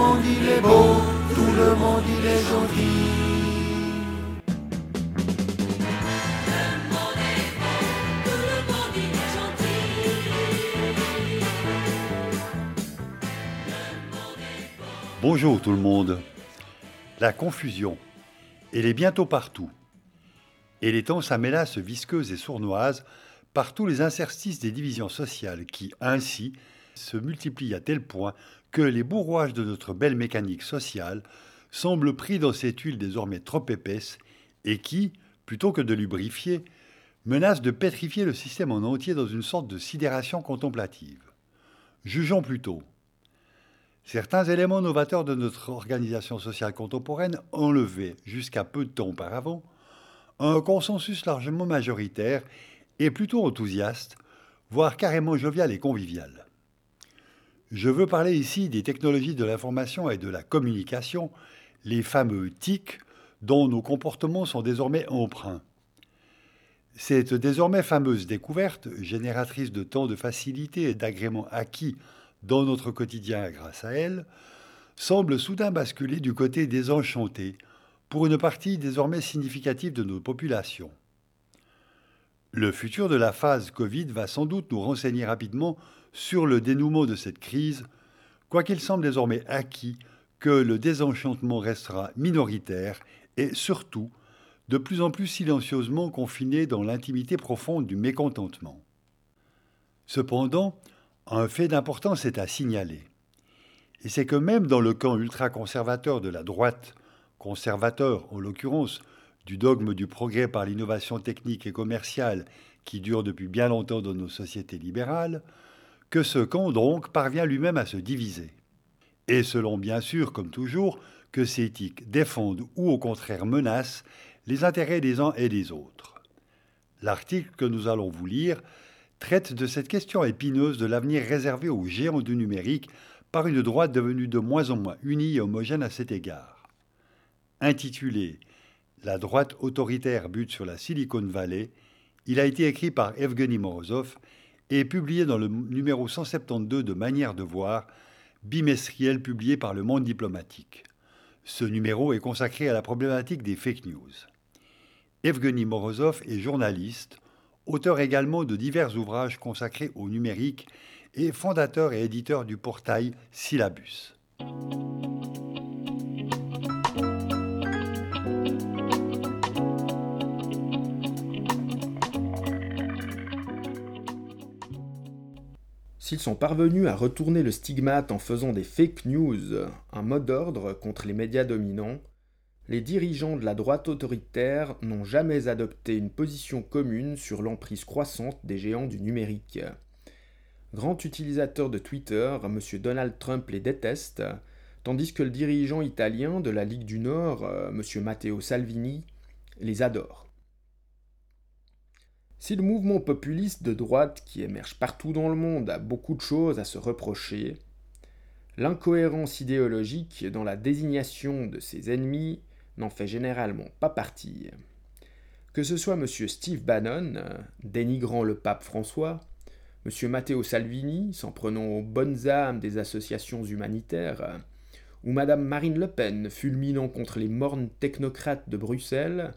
monde il est beau, tout le monde il est gentil. Bonjour tout le monde. La confusion, elle est bientôt partout. Et les temps s'amélassent visqueuses et sournoises par tous les interstices des divisions sociales qui, ainsi, se multiplient à tel point que les bourroiges de notre belle mécanique sociale semblent pris dans cette huile désormais trop épaisse et qui, plutôt que de lubrifier, menacent de pétrifier le système en entier dans une sorte de sidération contemplative. Jugeons plutôt. Certains éléments novateurs de notre organisation sociale contemporaine enlevaient, jusqu'à peu de temps auparavant, un consensus largement majoritaire et plutôt enthousiaste, voire carrément jovial et convivial. Je veux parler ici des technologies de l'information et de la communication, les fameux TIC, dont nos comportements sont désormais emprunts. Cette désormais fameuse découverte, génératrice de tant de facilité et d'agréments acquis dans notre quotidien grâce à elle, semble soudain basculer du côté désenchanté pour une partie désormais significative de nos populations. Le futur de la phase Covid va sans doute nous renseigner rapidement sur le dénouement de cette crise, quoiqu'il semble désormais acquis que le désenchantement restera minoritaire et surtout de plus en plus silencieusement confiné dans l'intimité profonde du mécontentement. Cependant, un fait d'importance est à signaler. Et c'est que même dans le camp ultra-conservateur de la droite, conservateur en l'occurrence, du dogme du progrès par l'innovation technique et commerciale qui dure depuis bien longtemps dans nos sociétés libérales, que ce camp donc parvient lui-même à se diviser. Et selon bien sûr, comme toujours, que ces éthiques défendent ou au contraire menacent les intérêts des uns et des autres. L'article que nous allons vous lire traite de cette question épineuse de l'avenir réservé aux géants du numérique par une droite devenue de moins en moins unie et homogène à cet égard. Intitulé La droite autoritaire bute sur la Silicon Valley, il a été écrit par Evgeny Morozov et publié dans le numéro 172 de Manière de voir, bimestriel publié par Le Monde diplomatique. Ce numéro est consacré à la problématique des fake news. Evgeny Morozov est journaliste, auteur également de divers ouvrages consacrés au numérique et fondateur et éditeur du portail Syllabus. S'ils sont parvenus à retourner le stigmate en faisant des fake news, un mot d'ordre contre les médias dominants, les dirigeants de la droite autoritaire n'ont jamais adopté une position commune sur l'emprise croissante des géants du numérique. Grand utilisateur de Twitter, M. Donald Trump les déteste, tandis que le dirigeant italien de la Ligue du Nord, euh, M. Matteo Salvini, les adore. Si le mouvement populiste de droite qui émerge partout dans le monde a beaucoup de choses à se reprocher, l'incohérence idéologique dans la désignation de ses ennemis n'en fait généralement pas partie. Que ce soit M. Steve Bannon, dénigrant le pape François, M. Matteo Salvini, s'en prenant aux bonnes âmes des associations humanitaires, ou Mme Marine Le Pen, fulminant contre les mornes technocrates de Bruxelles,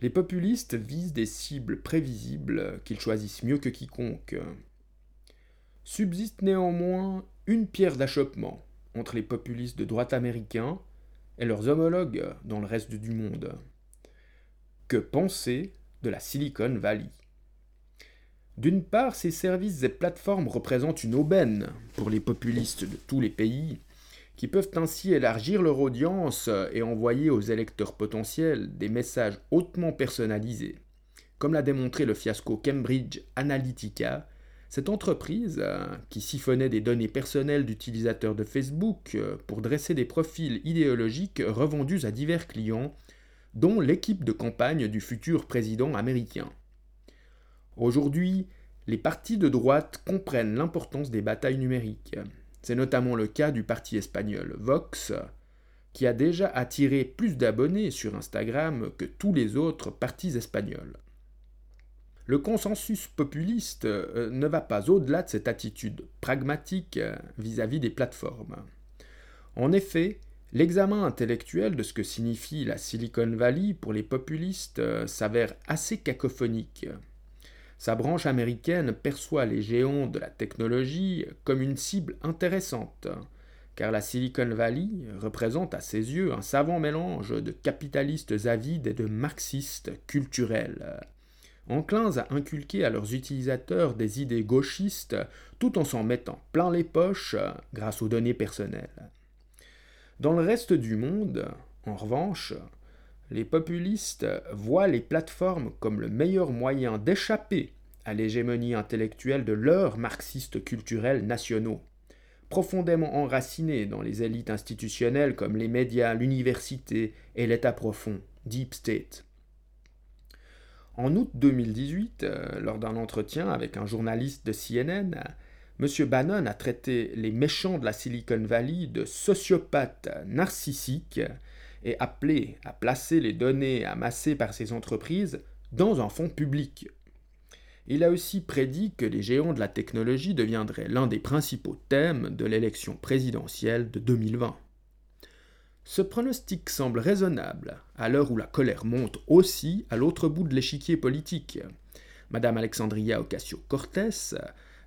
les populistes visent des cibles prévisibles qu'ils choisissent mieux que quiconque. Subsiste néanmoins une pierre d'achoppement entre les populistes de droite américains et leurs homologues dans le reste du monde. Que penser de la Silicon Valley? D'une part, ces services et plateformes représentent une aubaine pour les populistes de tous les pays, qui peuvent ainsi élargir leur audience et envoyer aux électeurs potentiels des messages hautement personnalisés. Comme l'a démontré le fiasco Cambridge Analytica, cette entreprise, euh, qui siphonnait des données personnelles d'utilisateurs de Facebook euh, pour dresser des profils idéologiques revendus à divers clients, dont l'équipe de campagne du futur président américain. Aujourd'hui, les partis de droite comprennent l'importance des batailles numériques. C'est notamment le cas du parti espagnol Vox, qui a déjà attiré plus d'abonnés sur Instagram que tous les autres partis espagnols. Le consensus populiste euh, ne va pas au-delà de cette attitude pragmatique euh, vis-à-vis des plateformes. En effet, l'examen intellectuel de ce que signifie la Silicon Valley pour les populistes euh, s'avère assez cacophonique. Sa branche américaine perçoit les géants de la technologie comme une cible intéressante, car la Silicon Valley représente à ses yeux un savant mélange de capitalistes avides et de marxistes culturels, enclins à inculquer à leurs utilisateurs des idées gauchistes tout en s'en mettant plein les poches grâce aux données personnelles. Dans le reste du monde, en revanche, les populistes voient les plateformes comme le meilleur moyen d'échapper à l'hégémonie intellectuelle de leurs marxistes culturels nationaux profondément enracinés dans les élites institutionnelles comme les médias, l'université et l'État profond, Deep State. En août 2018, euh, lors d'un entretien avec un journaliste de CNN, M. Bannon a traité les méchants de la Silicon Valley de sociopathes narcissiques et appelé à placer les données amassées par ces entreprises dans un fonds public il a aussi prédit que les géants de la technologie deviendraient l'un des principaux thèmes de l'élection présidentielle de 2020. Ce pronostic semble raisonnable, à l'heure où la colère monte aussi à l'autre bout de l'échiquier politique. Madame Alexandria Ocasio-Cortez,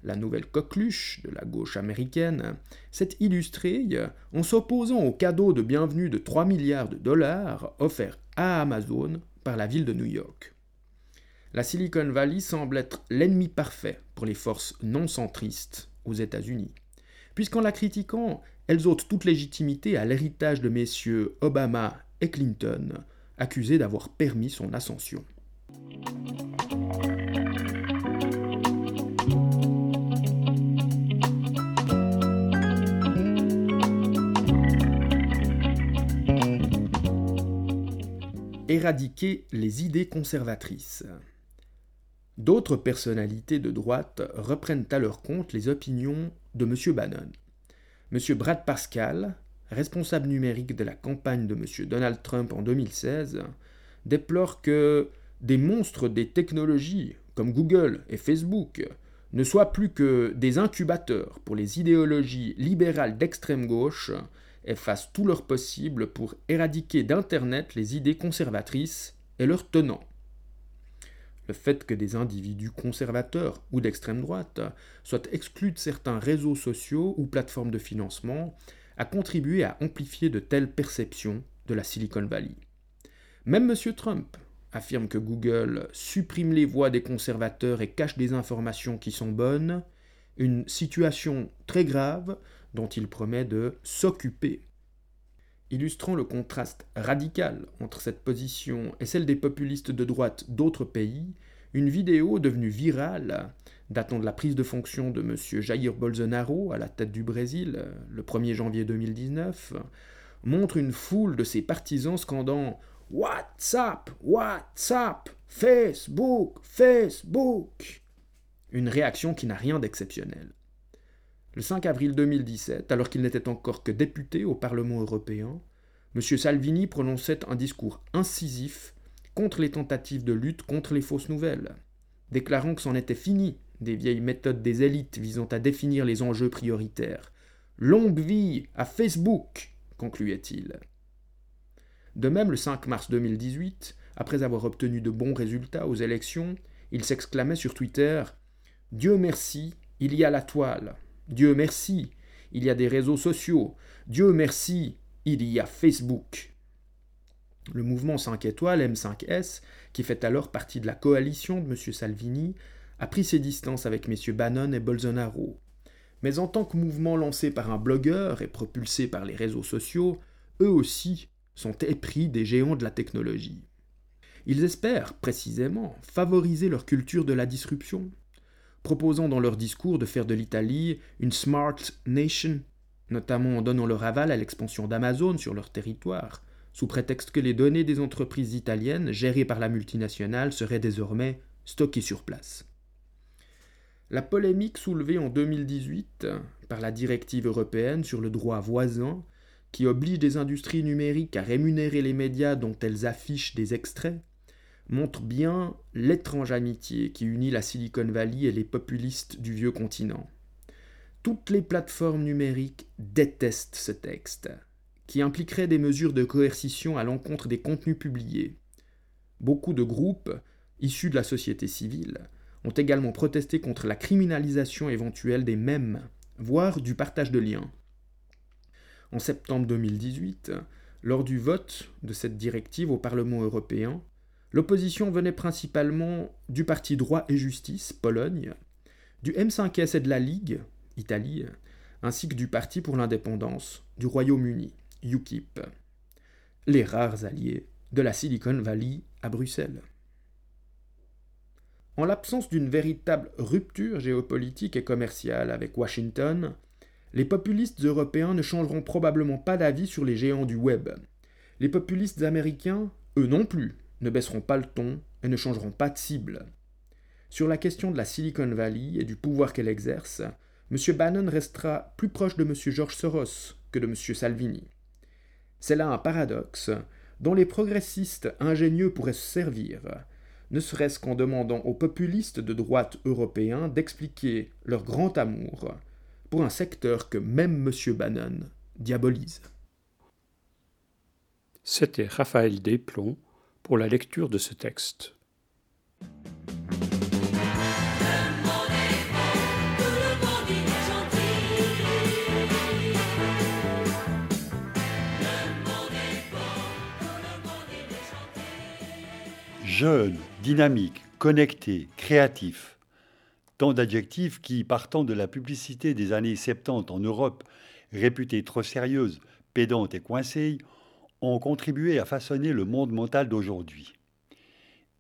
la nouvelle coqueluche de la gauche américaine, s'est illustrée en s'opposant au cadeau de bienvenue de 3 milliards de dollars offert à Amazon par la ville de New York la Silicon Valley semble être l'ennemi parfait pour les forces non centristes aux États-Unis, puisqu'en la critiquant, elles ôtent toute légitimité à l'héritage de messieurs Obama et Clinton, accusés d'avoir permis son ascension. Éradiquer les idées conservatrices. D'autres personnalités de droite reprennent à leur compte les opinions de M. Bannon. M. Brad Pascal, responsable numérique de la campagne de M. Donald Trump en 2016, déplore que des monstres des technologies comme Google et Facebook ne soient plus que des incubateurs pour les idéologies libérales d'extrême gauche et fassent tout leur possible pour éradiquer d'Internet les idées conservatrices et leurs tenants. Le fait que des individus conservateurs ou d'extrême droite soient exclus de certains réseaux sociaux ou plateformes de financement a contribué à amplifier de telles perceptions de la Silicon Valley. Même M. Trump affirme que Google supprime les voix des conservateurs et cache des informations qui sont bonnes, une situation très grave dont il promet de s'occuper. Illustrant le contraste radical entre cette position et celle des populistes de droite d'autres pays, une vidéo devenue virale, datant de la prise de fonction de M. Jair Bolsonaro à la tête du Brésil le 1er janvier 2019, montre une foule de ses partisans scandant WhatsApp, WhatsApp, Facebook, Facebook. Une réaction qui n'a rien d'exceptionnel. Le 5 avril 2017, alors qu'il n'était encore que député au Parlement européen, M. Salvini prononçait un discours incisif contre les tentatives de lutte contre les fausses nouvelles, déclarant que c'en était fini des vieilles méthodes des élites visant à définir les enjeux prioritaires. Longue vie à Facebook, concluait-il. De même, le 5 mars 2018, après avoir obtenu de bons résultats aux élections, il s'exclamait sur Twitter Dieu merci, il y a la toile. Dieu merci, il y a des réseaux sociaux. Dieu merci, il y a Facebook. Le mouvement 5 étoiles, M5S, qui fait alors partie de la coalition de M. Salvini, a pris ses distances avec M. Bannon et Bolsonaro. Mais en tant que mouvement lancé par un blogueur et propulsé par les réseaux sociaux, eux aussi sont épris des géants de la technologie. Ils espèrent, précisément, favoriser leur culture de la disruption, proposant dans leur discours de faire de l'Italie une smart nation, notamment en donnant leur aval à l'expansion d'Amazon sur leur territoire, sous prétexte que les données des entreprises italiennes gérées par la multinationale seraient désormais stockées sur place. La polémique soulevée en 2018 par la directive européenne sur le droit voisin, qui oblige des industries numériques à rémunérer les médias dont elles affichent des extraits, montre bien l'étrange amitié qui unit la Silicon Valley et les populistes du vieux continent. Toutes les plateformes numériques détestent ce texte, qui impliquerait des mesures de coercition à l'encontre des contenus publiés. Beaucoup de groupes, issus de la société civile, ont également protesté contre la criminalisation éventuelle des mèmes, voire du partage de liens. En septembre 2018, lors du vote de cette directive au Parlement européen, l'opposition venait principalement du parti Droit et Justice, Pologne, du M5S et de la Ligue, Italie, ainsi que du Parti pour l'indépendance du Royaume-Uni, UKIP, les rares alliés de la Silicon Valley à Bruxelles. En l'absence d'une véritable rupture géopolitique et commerciale avec Washington, les populistes européens ne changeront probablement pas d'avis sur les géants du web. Les populistes américains, eux non plus, ne baisseront pas le ton et ne changeront pas de cible. Sur la question de la Silicon Valley et du pouvoir qu'elle exerce, M. Bannon restera plus proche de M. George Soros que de M. Salvini. C'est là un paradoxe dont les progressistes ingénieux pourraient se servir, ne serait-ce qu'en demandant aux populistes de droite européens d'expliquer leur grand amour pour un secteur que même M. Bannon diabolise. C'était Raphaël Desplomb pour la lecture de ce texte. Jeune, dynamique, connecté, créatif. Tant d'adjectifs qui, partant de la publicité des années 70 en Europe, réputée trop sérieuse, pédante et coincée, ont contribué à façonner le monde mental d'aujourd'hui.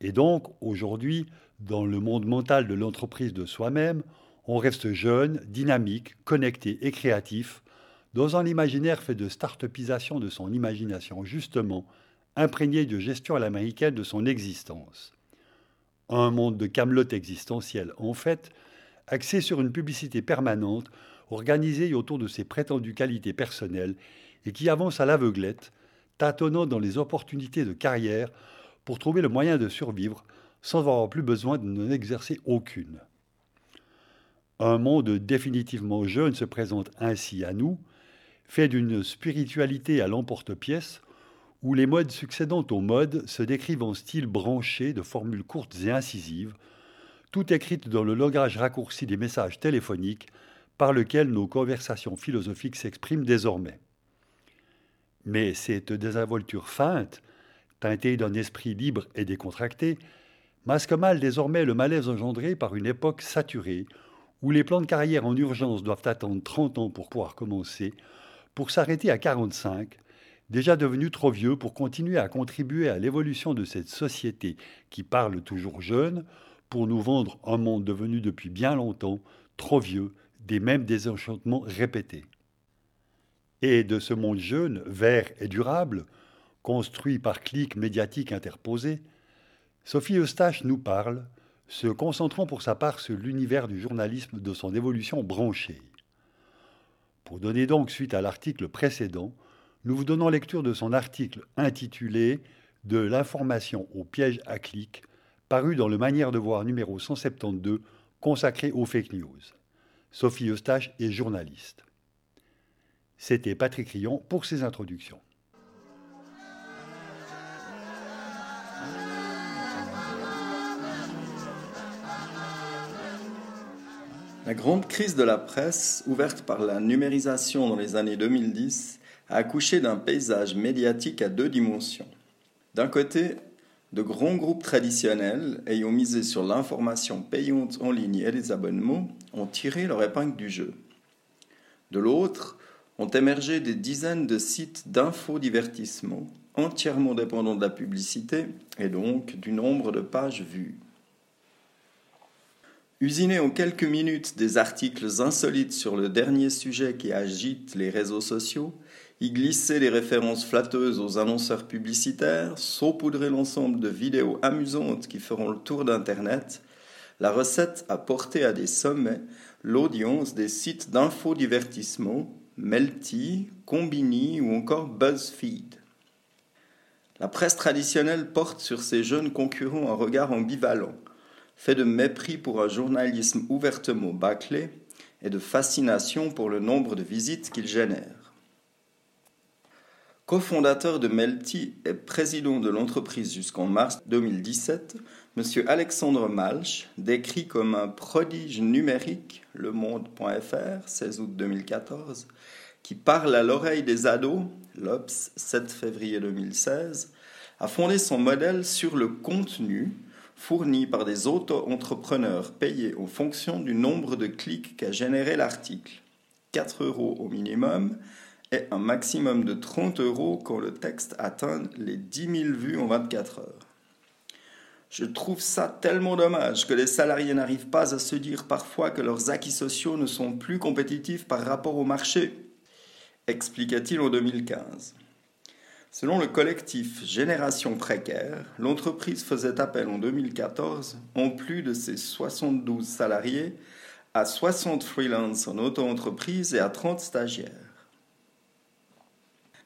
Et donc, aujourd'hui, dans le monde mental de l'entreprise de soi-même, on reste jeune, dynamique, connecté et créatif, dans un imaginaire fait de start-upisation de son imagination, justement, imprégné de gestion à l'américaine de son existence. Un monde de camelote existentielle, en fait, axé sur une publicité permanente, organisée autour de ses prétendues qualités personnelles et qui avance à l'aveuglette, tâtonnant dans les opportunités de carrière pour trouver le moyen de survivre sans avoir plus besoin de n'en exercer aucune. Un monde définitivement jeune se présente ainsi à nous, fait d'une spiritualité à l'emporte-pièce, où les modes succédant aux modes se décrivent en style branché de formules courtes et incisives, toutes écrites dans le langage raccourci des messages téléphoniques par lequel nos conversations philosophiques s'expriment désormais. Mais cette désinvolture feinte, teintée d'un esprit libre et décontracté, masque mal désormais le malaise engendré par une époque saturée, où les plans de carrière en urgence doivent attendre 30 ans pour pouvoir commencer, pour s'arrêter à 45, déjà devenu trop vieux pour continuer à contribuer à l'évolution de cette société qui parle toujours jeune, pour nous vendre un monde devenu depuis bien longtemps trop vieux, des mêmes désenchantements répétés. Et de ce monde jeune, vert et durable, construit par clics médiatiques interposés, Sophie Eustache nous parle, se concentrant pour sa part sur l'univers du journalisme de son évolution branchée. Pour donner donc suite à l'article précédent, nous vous donnons lecture de son article intitulé De l'information au piège à clic, paru dans le Manière de voir numéro 172, consacré aux fake news. Sophie Eustache est journaliste. C'était Patrick Rion pour ses introductions. La grande crise de la presse, ouverte par la numérisation dans les années 2010, a accouché d'un paysage médiatique à deux dimensions. D'un côté, de grands groupes traditionnels, ayant misé sur l'information payante en ligne et les abonnements, ont tiré leur épingle du jeu. De l'autre, ont émergé des dizaines de sites d'infodivertissement entièrement dépendants de la publicité et donc du nombre de pages vues. Usiner en quelques minutes des articles insolites sur le dernier sujet qui agite les réseaux sociaux, y glisser des références flatteuses aux annonceurs publicitaires, saupoudrer l'ensemble de vidéos amusantes qui feront le tour d'Internet, la recette a porté à des sommets l'audience des sites d'infodivertissement, Melty, Combini ou encore BuzzFeed. La presse traditionnelle porte sur ses jeunes concurrents un regard ambivalent fait de mépris pour un journalisme ouvertement bâclé et de fascination pour le nombre de visites qu'il génère. Cofondateur de Melty et président de l'entreprise jusqu'en mars 2017, M. Alexandre Malch, décrit comme un prodige numérique, le monde.fr, 16 août 2014, qui parle à l'oreille des ados, l'Obs, 7 février 2016, a fondé son modèle sur le contenu fourni par des auto-entrepreneurs payés en fonction du nombre de clics qu'a généré l'article. 4 euros au minimum et un maximum de 30 euros quand le texte atteint les 10 000 vues en 24 heures. Je trouve ça tellement dommage que les salariés n'arrivent pas à se dire parfois que leurs acquis sociaux ne sont plus compétitifs par rapport au marché, expliqua-t-il en 2015. Selon le collectif Génération Précaire, l'entreprise faisait appel en 2014, en plus de ses 72 salariés, à 60 freelances en auto-entreprise et à 30 stagiaires.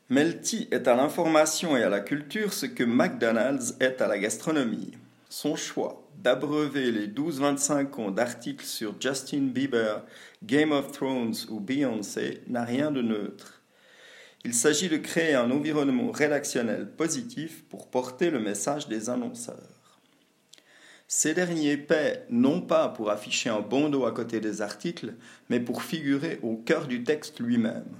Melty est à l'information et à la culture ce que McDonald's est à la gastronomie. Son choix d'abreuver les 12-25 ans d'articles sur Justin Bieber, Game of Thrones ou Beyoncé n'a rien de neutre. Il s'agit de créer un environnement rédactionnel positif pour porter le message des annonceurs. Ces derniers paient non pas pour afficher un bandeau à côté des articles, mais pour figurer au cœur du texte lui-même.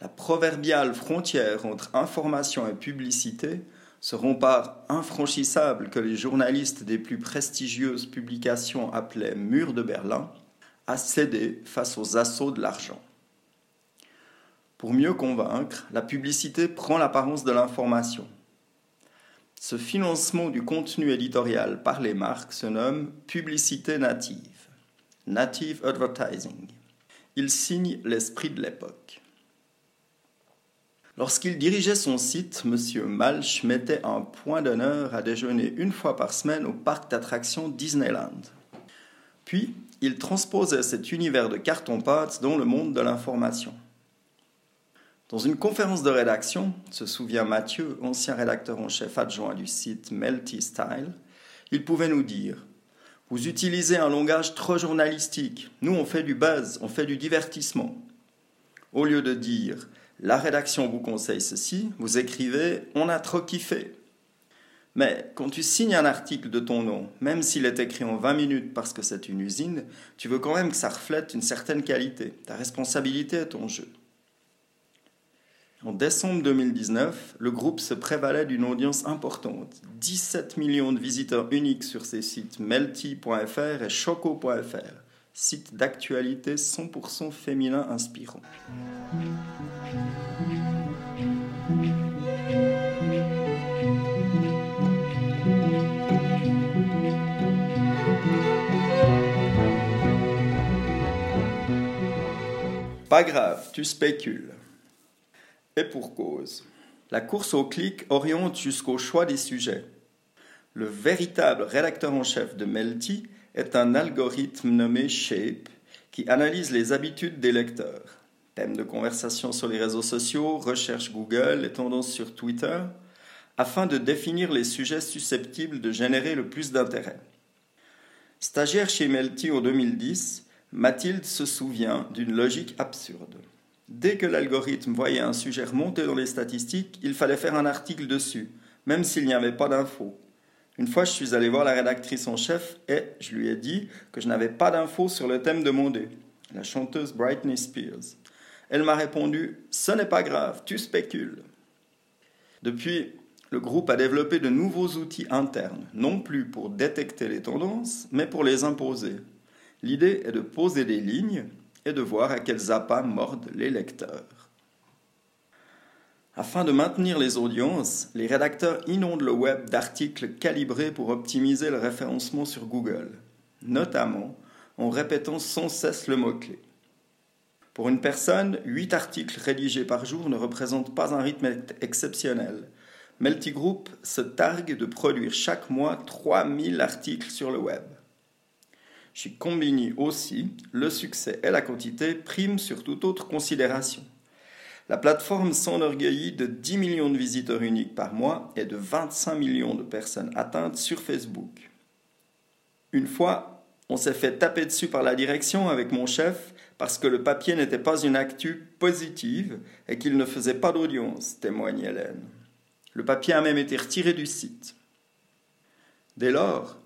La proverbiale frontière entre information et publicité se rempart infranchissable que les journalistes des plus prestigieuses publications appelaient Mur de Berlin a cédé face aux assauts de l'argent. Pour mieux convaincre, la publicité prend l'apparence de l'information. Ce financement du contenu éditorial par les marques se nomme publicité native, native advertising. Il signe l'esprit de l'époque. Lorsqu'il dirigeait son site, M. Malch mettait un point d'honneur à déjeuner une fois par semaine au parc d'attractions Disneyland. Puis, il transposait cet univers de carton-pâte dans le monde de l'information. Dans une conférence de rédaction, se souvient Mathieu, ancien rédacteur en chef adjoint du site Melty Style, il pouvait nous dire Vous utilisez un langage trop journalistique. Nous, on fait du buzz, on fait du divertissement. Au lieu de dire la rédaction vous conseille ceci, vous écrivez On a trop kiffé. Mais quand tu signes un article de ton nom, même s'il est écrit en 20 minutes parce que c'est une usine, tu veux quand même que ça reflète une certaine qualité. Ta responsabilité est en jeu. En décembre 2019, le groupe se prévalait d'une audience importante. 17 millions de visiteurs uniques sur ses sites melty.fr et choco.fr, sites d'actualité 100% féminin inspirants. Pas grave, tu spécules. Et pour cause. La course au clic oriente jusqu'au choix des sujets. Le véritable rédacteur en chef de Melty est un algorithme nommé Shape qui analyse les habitudes des lecteurs. Thèmes de conversation sur les réseaux sociaux, recherche Google et tendances sur Twitter, afin de définir les sujets susceptibles de générer le plus d'intérêt. Stagiaire chez Melty en 2010, Mathilde se souvient d'une logique absurde. Dès que l'algorithme voyait un sujet remonter dans les statistiques, il fallait faire un article dessus, même s'il n'y avait pas d'infos. Une fois, je suis allé voir la rédactrice en chef et je lui ai dit que je n'avais pas d'infos sur le thème demandé, la chanteuse Britney Spears. Elle m'a répondu Ce n'est pas grave, tu spécules. Depuis, le groupe a développé de nouveaux outils internes, non plus pour détecter les tendances, mais pour les imposer. L'idée est de poser des lignes et de voir à quels appâts mordent les lecteurs. Afin de maintenir les audiences, les rédacteurs inondent le web d'articles calibrés pour optimiser le référencement sur Google, notamment en répétant sans cesse le mot-clé. Pour une personne, 8 articles rédigés par jour ne représentent pas un rythme exceptionnel. Meltigroup se targue de produire chaque mois 3000 articles sur le web. Chez Combini aussi, le succès et la quantité priment sur toute autre considération. La plateforme s'enorgueillit de 10 millions de visiteurs uniques par mois et de 25 millions de personnes atteintes sur Facebook. Une fois, On s'est fait taper dessus par la direction avec mon chef parce que le papier n'était pas une actu positive et qu'il ne faisait pas d'audience, témoigne Hélène. Le papier a même été retiré du site. Dès lors,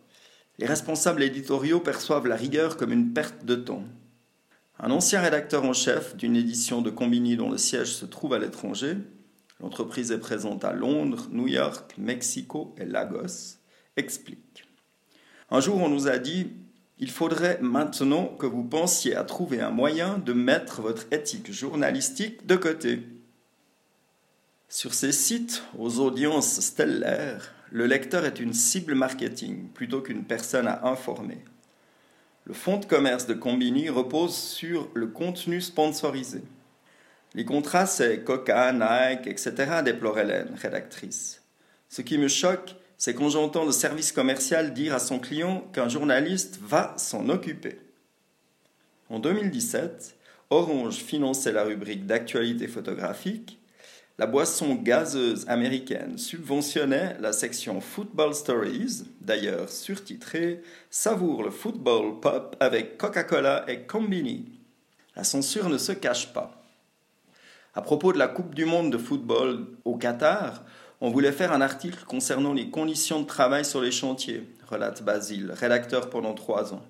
les responsables éditoriaux perçoivent la rigueur comme une perte de temps. Un ancien rédacteur en chef d'une édition de Combini dont le siège se trouve à l'étranger, l'entreprise est présente à Londres, New York, Mexico et Lagos, explique. Un jour, on nous a dit il faudrait maintenant que vous pensiez à trouver un moyen de mettre votre éthique journalistique de côté. Sur ces sites aux audiences stellaires, le lecteur est une cible marketing plutôt qu'une personne à informer. Le fonds de commerce de Combini repose sur le contenu sponsorisé. Les contrats, c'est Coca, Nike, etc., déplore Hélène, rédactrice. Ce qui me choque, c'est quand j'entends le service commercial dire à son client qu'un journaliste va s'en occuper. En 2017, Orange finançait la rubrique d'actualité photographique. La boisson gazeuse américaine subventionnait la section Football Stories, d'ailleurs surtitrée Savoure le football pop avec Coca-Cola et Combini. La censure ne se cache pas. À propos de la Coupe du Monde de football au Qatar, on voulait faire un article concernant les conditions de travail sur les chantiers, relate Basile, rédacteur pendant trois ans.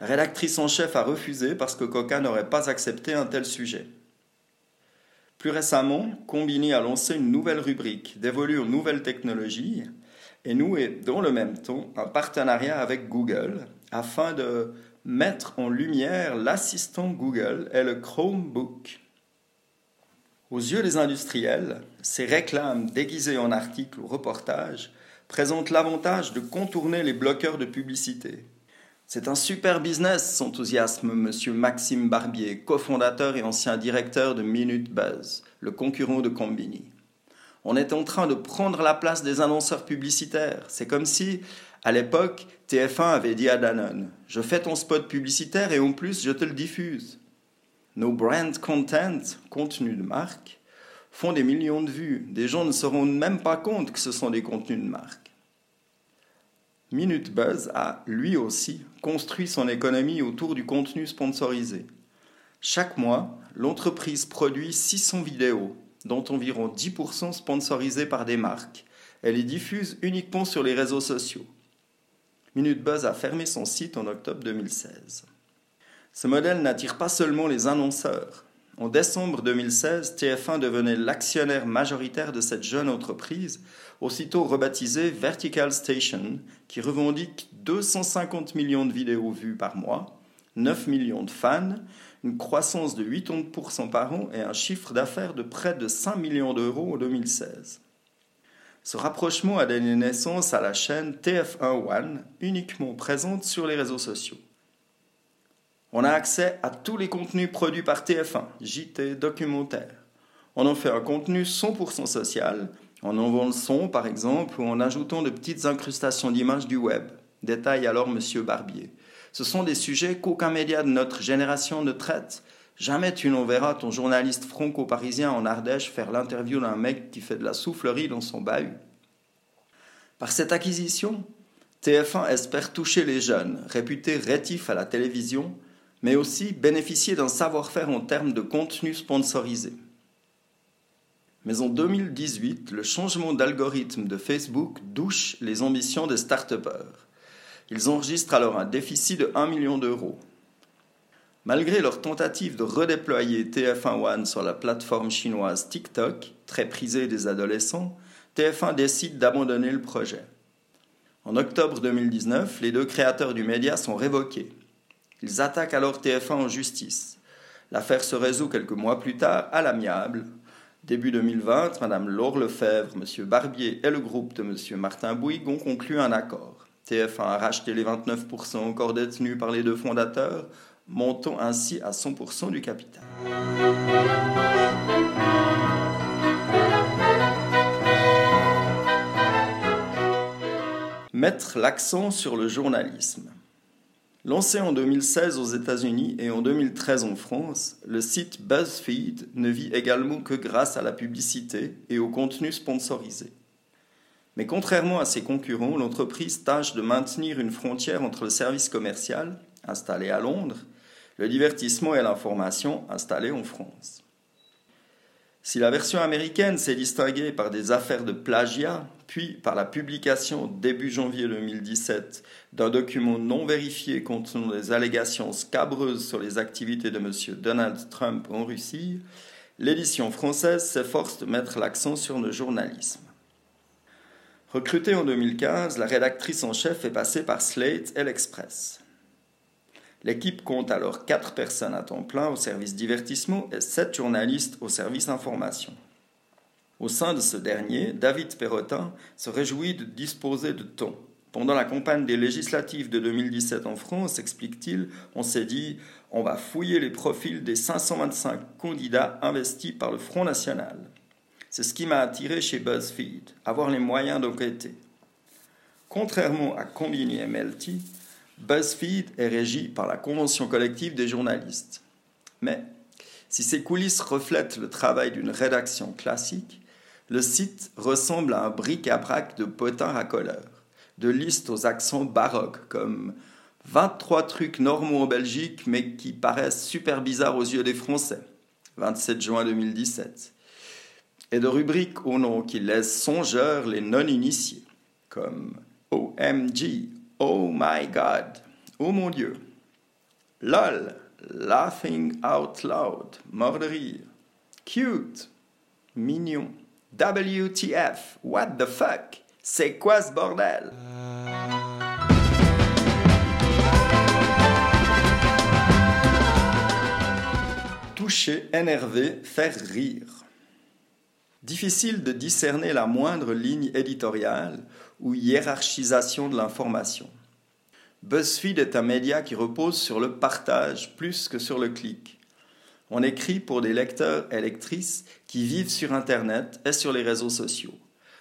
La rédactrice en chef a refusé parce que Coca n'aurait pas accepté un tel sujet. Plus récemment, Combini a lancé une nouvelle rubrique dévolue aux nouvelles technologies et noué dans le même temps un partenariat avec Google afin de mettre en lumière l'assistant Google et le Chromebook. Aux yeux des industriels, ces réclames déguisées en articles ou reportages présentent l'avantage de contourner les bloqueurs de publicité. C'est un super business, s'enthousiasme M. Maxime Barbier, cofondateur et ancien directeur de Minute Buzz, le concurrent de Combini. On est en train de prendre la place des annonceurs publicitaires. C'est comme si, à l'époque, TF1 avait dit à Danone Je fais ton spot publicitaire et en plus je te le diffuse. Nos brand content, contenus de marque, font des millions de vues. Des gens ne se rendent même pas compte que ce sont des contenus de marque. Minute Buzz a, lui aussi, construit son économie autour du contenu sponsorisé. Chaque mois, l'entreprise produit 600 vidéos, dont environ 10% sponsorisées par des marques. Elle les diffuse uniquement sur les réseaux sociaux. Minute Buzz a fermé son site en octobre 2016. Ce modèle n'attire pas seulement les annonceurs. En décembre 2016, TF1 devenait l'actionnaire majoritaire de cette jeune entreprise, aussitôt rebaptisée Vertical Station, qui revendique 250 millions de vidéos vues par mois, 9 millions de fans, une croissance de 80% par an et un chiffre d'affaires de près de 5 millions d'euros en 2016. Ce rapprochement a donné naissance à la chaîne TF1 One, uniquement présente sur les réseaux sociaux. On a accès à tous les contenus produits par TF1, JT, documentaire. On en fait un contenu 100% social, en enlevant le son par exemple, ou en ajoutant de petites incrustations d'images du web. Détaille alors Monsieur Barbier. Ce sont des sujets qu'aucun média de notre génération ne traite. Jamais tu n'enverras ton journaliste franco-parisien en Ardèche faire l'interview d'un mec qui fait de la soufflerie dans son bahut. Par cette acquisition, TF1 espère toucher les jeunes, réputés rétifs à la télévision, mais aussi bénéficier d'un savoir-faire en termes de contenu sponsorisé. Mais en 2018, le changement d'algorithme de Facebook douche les ambitions des start-upers. Ils enregistrent alors un déficit de 1 million d'euros. Malgré leur tentative de redéployer TF1 One sur la plateforme chinoise TikTok, très prisée des adolescents, TF1 décide d'abandonner le projet. En octobre 2019, les deux créateurs du média sont révoqués. Ils attaquent alors TF1 en justice. L'affaire se résout quelques mois plus tard à l'amiable. Début 2020, Mme Laure Lefebvre, M. Barbier et le groupe de M. Martin Bouygues ont conclu un accord. TF1 a racheté les 29% encore détenus par les deux fondateurs, montant ainsi à 100% du capital. Mettre l'accent sur le journalisme. Lancé en 2016 aux États-Unis et en 2013 en France, le site BuzzFeed ne vit également que grâce à la publicité et au contenu sponsorisé. Mais contrairement à ses concurrents, l'entreprise tâche de maintenir une frontière entre le service commercial, installé à Londres, le divertissement et l'information, installé en France. Si la version américaine s'est distinguée par des affaires de plagiat, puis par la publication début janvier 2017 d'un document non vérifié contenant des allégations scabreuses sur les activités de M. Donald Trump en Russie, l'édition française s'efforce de mettre l'accent sur le journalisme. Recrutée en 2015, la rédactrice en chef est passée par Slate et l'Express. L'équipe compte alors quatre personnes à temps plein au service divertissement et sept journalistes au service information. Au sein de ce dernier, David Perrotin se réjouit de disposer de temps. Pendant la campagne des législatives de 2017 en France, explique-t-il, on s'est dit on va fouiller les profils des 525 candidats investis par le Front National. C'est ce qui m'a attiré chez BuzzFeed, avoir les moyens d'enquêter. Contrairement à Combini et Melty, BuzzFeed est régi par la Convention collective des journalistes. Mais si ces coulisses reflètent le travail d'une rédaction classique, le site ressemble à un bric-à-brac de potins racoleurs, de listes aux accents baroques comme 23 trucs normaux en Belgique mais qui paraissent super bizarres aux yeux des Français, 27 juin 2017, et de rubriques au nom qui laissent songeurs les non-initiés, comme OMG, Oh my God. Oh mon Dieu. LOL. Laughing out loud. Mort de rire. Cute. Mignon. WTF. What the fuck? C'est quoi ce bordel? Toucher, énerver, faire rire. Difficile de discerner la moindre ligne éditoriale ou hiérarchisation de l'information. BuzzFeed est un média qui repose sur le partage plus que sur le clic. On écrit pour des lecteurs et lectrices qui vivent sur Internet et sur les réseaux sociaux,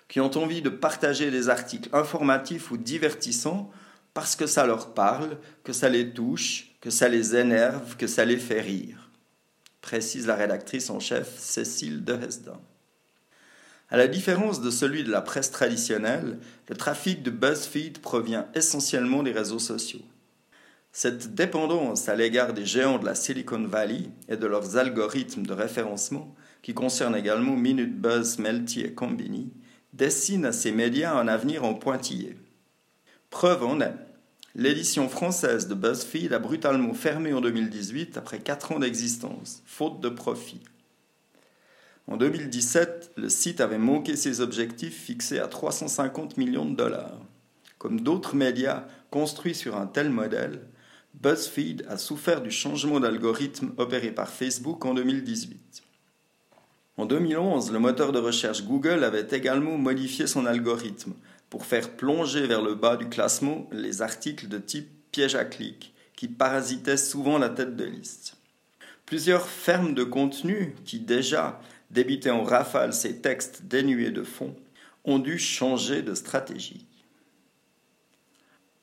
qui ont envie de partager des articles informatifs ou divertissants parce que ça leur parle, que ça les touche, que ça les énerve, que ça les fait rire, précise la rédactrice en chef Cécile de Hesdin. À la différence de celui de la presse traditionnelle, le trafic de BuzzFeed provient essentiellement des réseaux sociaux. Cette dépendance à l'égard des géants de la Silicon Valley et de leurs algorithmes de référencement, qui concernent également Minute Buzz, Melty et Combini, dessine à ces médias un avenir en pointillé. Preuve en est, l'édition française de BuzzFeed a brutalement fermé en 2018 après 4 ans d'existence, faute de profit. En 2017, le site avait manqué ses objectifs fixés à 350 millions de dollars. Comme d'autres médias construits sur un tel modèle, BuzzFeed a souffert du changement d'algorithme opéré par Facebook en 2018. En 2011, le moteur de recherche Google avait également modifié son algorithme pour faire plonger vers le bas du classement les articles de type piège à clic qui parasitaient souvent la tête de liste. Plusieurs fermes de contenu qui déjà débiter en rafale ces textes dénués de fond, ont dû changer de stratégie.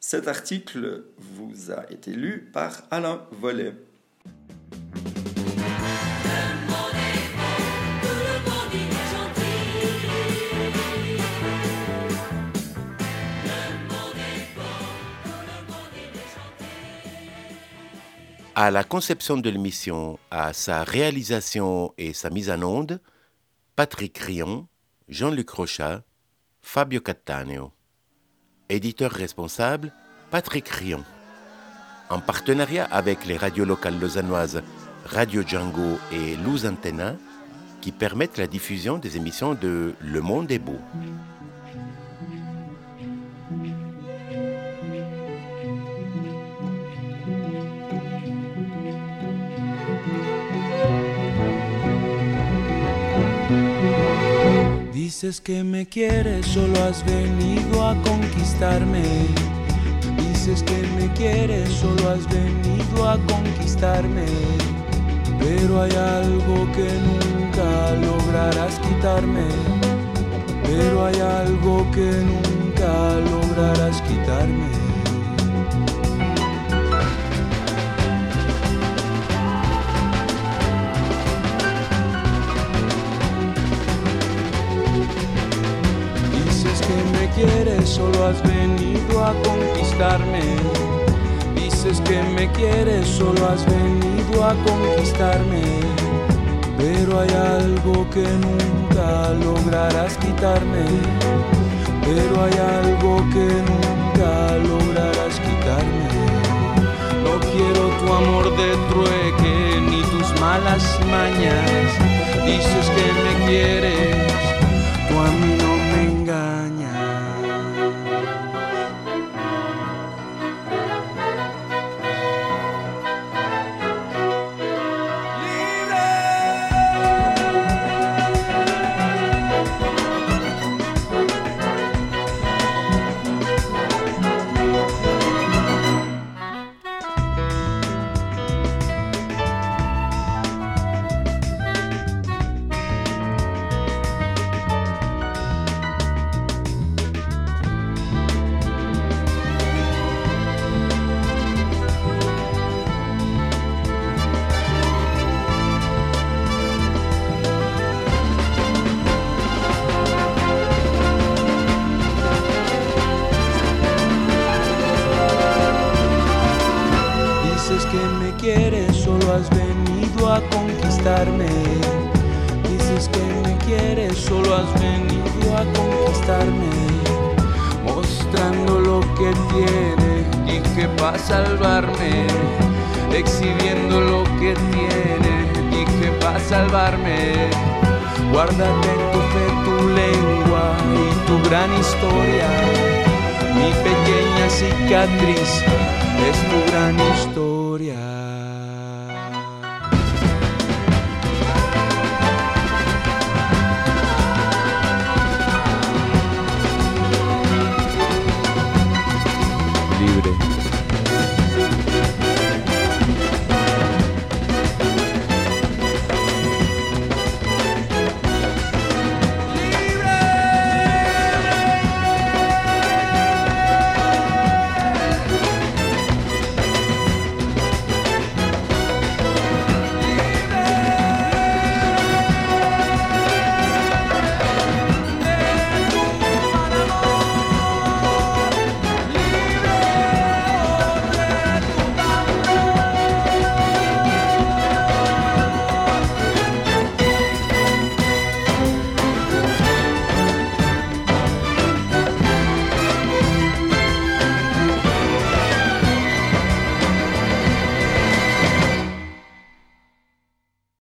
Cet article vous a été lu par Alain Vollet. À la conception de l'émission, à sa réalisation et sa mise en onde, Patrick Rion, Jean-Luc Rochat, Fabio Cattaneo. Éditeur responsable, Patrick Rion. En partenariat avec les radios locales lausannoises Radio Django et Luz Antenna, qui permettent la diffusion des émissions de Le Monde est beau. Dices que me quieres, solo has venido a conquistarme. Dices que me quieres, solo has venido a conquistarme. Pero hay algo que nunca lograrás quitarme. Pero hay algo que nunca lograrás quitarme. Solo has venido a conquistarme. Dices que me quieres, solo has venido a conquistarme. Pero hay algo que nunca lograrás quitarme. Pero hay algo que nunca lograrás quitarme. No quiero tu amor de trueque ni tus malas mañas. Dices que me quieres, tú a mí no